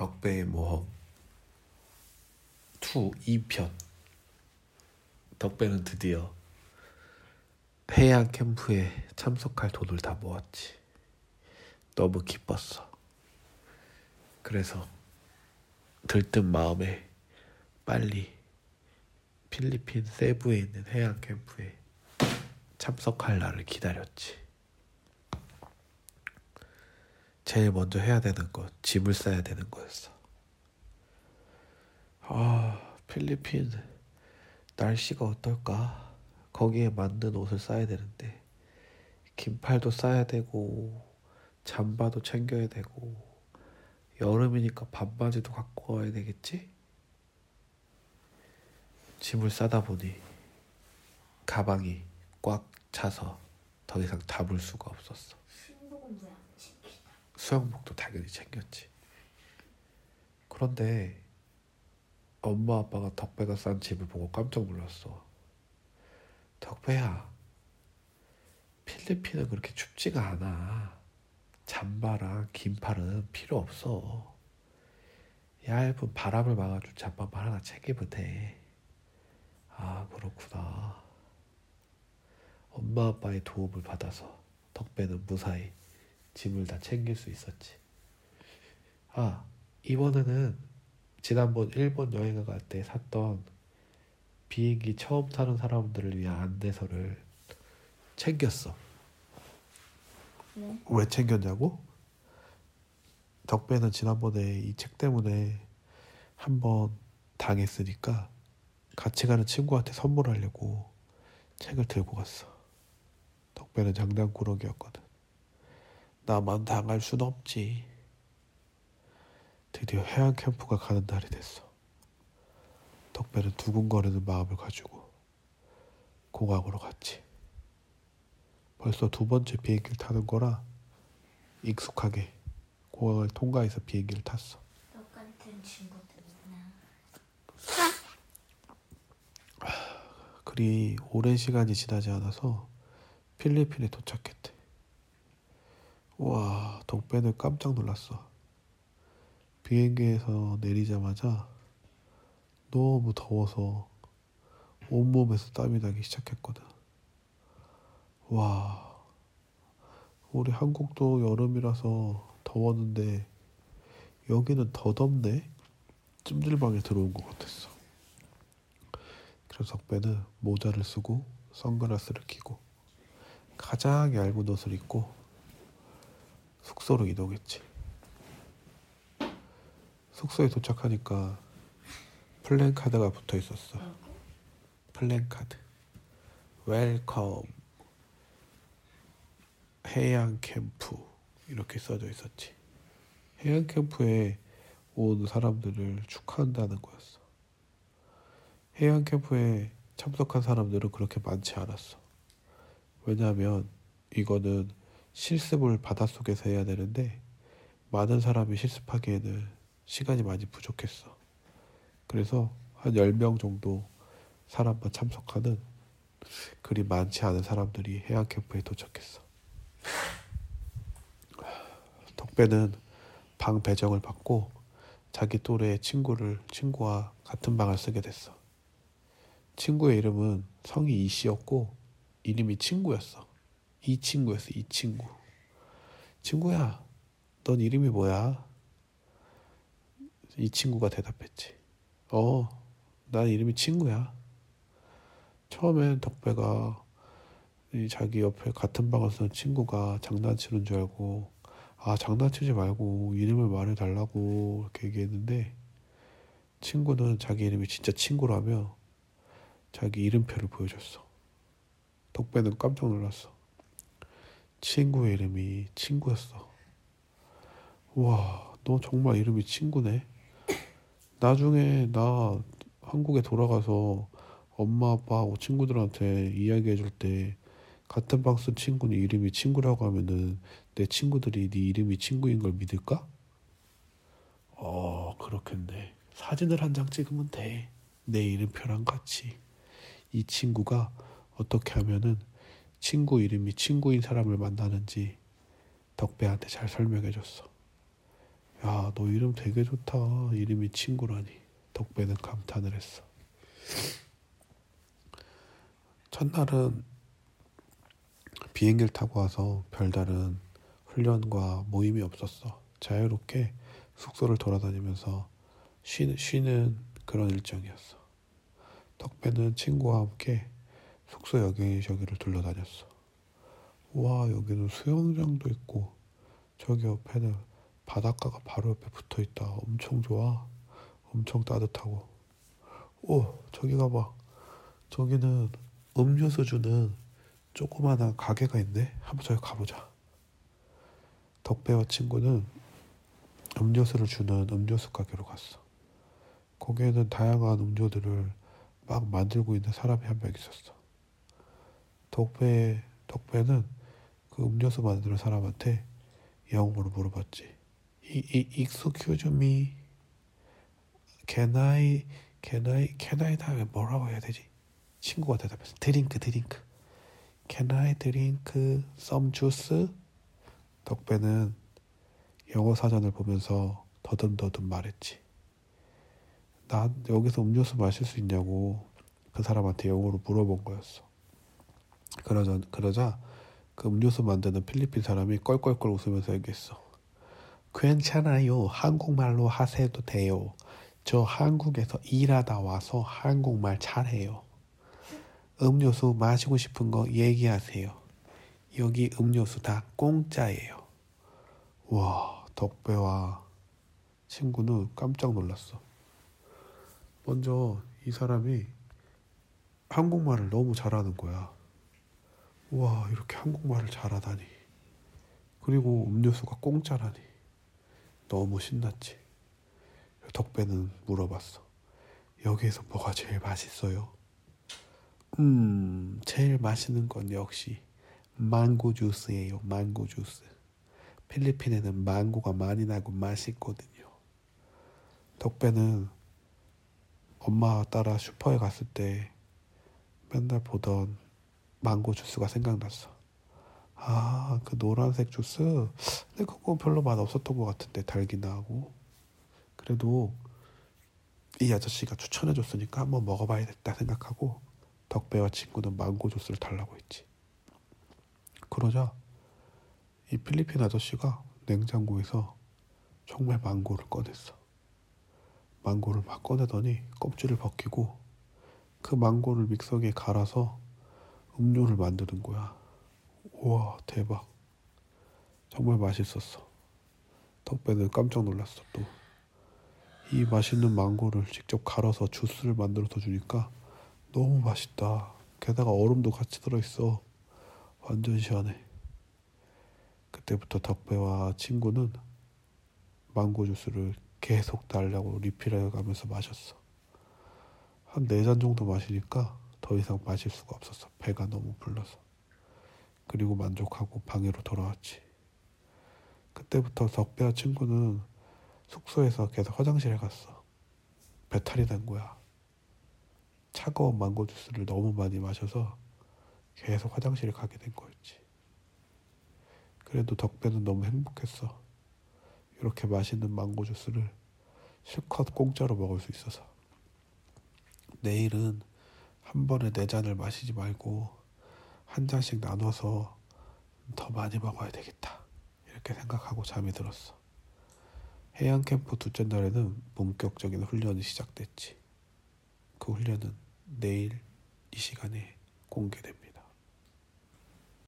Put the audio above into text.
덕배의 모험 2 2편 덕배는 드디어 해양 캠프에 참석할 돈을 다 모았지. 너무 기뻤어. 그래서 들뜬 마음에 빨리 필리핀 세부에 있는 해양 캠프에 참석할 날을 기다렸지. 제일 먼저 해야 되는 것, 짐을 싸야 되는 거였어. 아, 필리핀 날씨가 어떨까? 거기에 맞는 옷을 싸야 되는데 긴팔도 싸야 되고 잠바도 챙겨야 되고 여름이니까 반바지도 갖고 와야 되겠지? 짐을 싸다 보니 가방이 꽉 차서 더 이상 담을 수가 없었어. 수영복도 당연히 챙겼지. 그런데 엄마 아빠가 덕배가 싼 집을 보고 깜짝 놀랐어. 덕배야, 필리핀은 그렇게 춥지가 않아. 잠바랑 긴팔은 필요 없어. 얇은 바람을 막아줄 잠바만 하나 챙기면 돼. 아, 그렇구나. 엄마 아빠의 도움을 받아서 덕배는 무사히 짐을 다 챙길 수 있었지. 아, 이번에는 지난번 일본 여행을 갈 때 샀던 비행기 처음 타는 사람들을 위한 안내서를 챙겼어. 네? 왜 챙겼냐고? 덕배는 지난번에 이 책 때문에 한번 당했으니까 같이 가는 친구한테 선물하려고 책을 들고 갔어. 덕배는 장난꾸러기였거든. 나만 당할 순 없지. 드디어 해양 캠프가 가는 날이 됐어. 덕배는 두근거리는 마음을 가지고 공항으로 갔지. 벌써 두 번째 비행기를 타는 거라 익숙하게 공항을 통과해서 비행기를 탔어. 똑같은. 그리 오랜 시간이 지나지 않아서 필리핀에 도착했대. 와, 덕배는 깜짝 놀랐어. 비행기에서 내리자마자 너무 더워서 온몸에서 땀이 나기 시작했거든. 와, 우리 한국도 여름이라서 더웠는데 여기는 더 덥네? 찜질방에 들어온 것 같았어. 그래서 덕배는 모자를 쓰고 선글라스를 끼고 가장 얇은 옷을 입고 숙소로 이동했지. 숙소에 도착하니까 플랜카드가 붙어 있었어. 플랜카드. Welcome. 해양 캠프. 이렇게 써져 있었지. 해양 캠프에 온 사람들을 축하한다는 거였어. 해양 캠프에 참석한 사람들은 그렇게 많지 않았어. 왜냐하면 이거는 실습을 바닷속에서 해야 되는데 많은 사람이 실습하기에는 시간이 많이 부족했어. 그래서 한 10명 정도 사람만 참석하는 그리 많지 않은 사람들이 해양 캠프에 도착했어. 덕배는 방 배정을 받고 자기 또래의 친구를 친구와 같은 방을 쓰게 됐어. 친구의 이름은 성이 이씨였고 이름이 친구였어. 이 친구였어. 이 친구. 친구야, 넌 이름이 뭐야? 이 친구가 대답했지. 어, 난 이름이 친구야. 처음엔 덕배가 이 자기 옆에 같은 방을 쓰는 친구가 장난치는 줄 알고 아 장난치지 말고 이름을 말해달라고 이렇게 얘기했는데 친구는 자기 이름이 진짜 친구라며 자기 이름표를 보여줬어. 덕배는 깜짝 놀랐어. 친구의 이름이 친구였어. 와, 너 정말 이름이 친구네. 나중에 나 한국에 돌아가서 엄마 아빠하고 친구들한테 이야기해 줄 때 같은 방 쓴 친구는 이름이 친구라고 하면은 내 친구들이 네 이름이 친구인 걸 믿을까? 어, 그렇겠네. 사진을 한 장 찍으면 돼. 내 이름표랑 같이. 이 친구가 어떻게 하면은 친구 이름이 친구인 사람을 만나는지 덕배한테 잘 설명해 줬어. 야, 너 이름 되게 좋다. 이름이 친구라니. 덕배는 감탄을 했어. 첫날은 비행기를 타고 와서 별다른 훈련과 모임이 없었어. 자유롭게 숙소를 돌아다니면서 쉬는, 쉬는 그런 일정이었어. 덕배는 친구와 함께 숙소 여기저기를 둘러다녔어. 와, 여기는 수영장도 있고, 저기 옆에는 바닷가가 바로 옆에 붙어 있다. 엄청 좋아. 엄청 따뜻하고. 오, 저기 가봐. 저기는 음료수 주는 조그마한 가게가 있네. 한번 저기 가보자. 덕배와 친구는 음료수를 주는 음료수 가게로 갔어. 거기에는 다양한 음료들을 막 만들고 있는 사람이 한 명 있었어. 덕배, 덕배는 그 음료수 만드는 사람한테 영어로 물어봤지. 이, 이, excuse me. Can I, can I, can I 다음에 뭐라고 해야 되지? 친구가 대답했어. Drink, drink. Can I drink some juice? 덕배는 영어 사전을 보면서 더듬더듬 말했지. 난 여기서 음료수 마실 수 있냐고 그 사람한테 영어로 물어본 거였어. 그러자, 그러자 그 음료수 만드는 필리핀 사람이 껄껄껄 웃으면서 얘기했어. 괜찮아요. 한국말로 하셔도 돼요. 저 한국에서 일하다 와서 한국말 잘해요. 음료수 마시고 싶은 거 얘기하세요. 여기 음료수 다 공짜예요. 와, 덕배와 친구는 깜짝 놀랐어. 먼저 이 사람이 한국말을 너무 잘하는 거야. 와, 이렇게 한국말을 잘하다니. 그리고 음료수가 공짜라니. 너무 신났지. 덕배는 물어봤어. 여기에서 뭐가 제일 맛있어요? 음, 제일 맛있는 건 역시 망고 주스예요. 망고 주스. 필리핀에는 망고가 많이 나고 맛있거든요. 덕배는 엄마 따라 슈퍼에 갔을 때 맨날 보던 망고 주스가 생각났어. 아, 그 노란색 주스? 근데 그거 별로 맛 없었던 것 같은데, 달기나 하고. 그래도 이 아저씨가 추천해 줬으니까 한번 먹어봐야겠다 생각하고 덕배와 친구는 망고 주스를 달라고 했지. 그러자 이 필리핀 아저씨가 냉장고에서 정말 망고를 꺼냈어. 망고를 막 꺼내더니 껍질을 벗기고 그 망고를 믹서기에 갈아서 음료를 만드는 거야. 우와, 대박. 정말 맛있었어. 덕배는 깜짝 놀랐어, 또. 이 맛있는 망고를 직접 갈아서 주스를 만들어서 주니까 너무 맛있다. 게다가 얼음도 같이 들어있어. 완전 시원해. 그때부터 덕배와 친구는 망고 주스를 계속 달라고 리필해 가면서 마셨어. 한 네 잔 정도 마시니까 더 이상 마실 수가 없었어. 배가 너무 불러서. 그리고 만족하고 방으로 돌아왔지. 그때부터 덕배와 친구는 숙소에서 계속 화장실에 갔어. 배탈이 난 거야. 차가운 망고 주스를 너무 많이 마셔서 계속 화장실에 가게 된 거였지. 그래도 덕배는 너무 행복했어. 이렇게 맛있는 망고 주스를 실컷 공짜로 먹을 수 있어서. 내일은 한 번에 네 잔을 마시지 말고 한 잔씩 나눠서 더 많이 먹어야 되겠다. 이렇게 생각하고 잠이 들었어. 해양 캠프 둘째 날에는 본격적인 훈련이 시작됐지. 그 훈련은 내일 이 시간에 공개됩니다.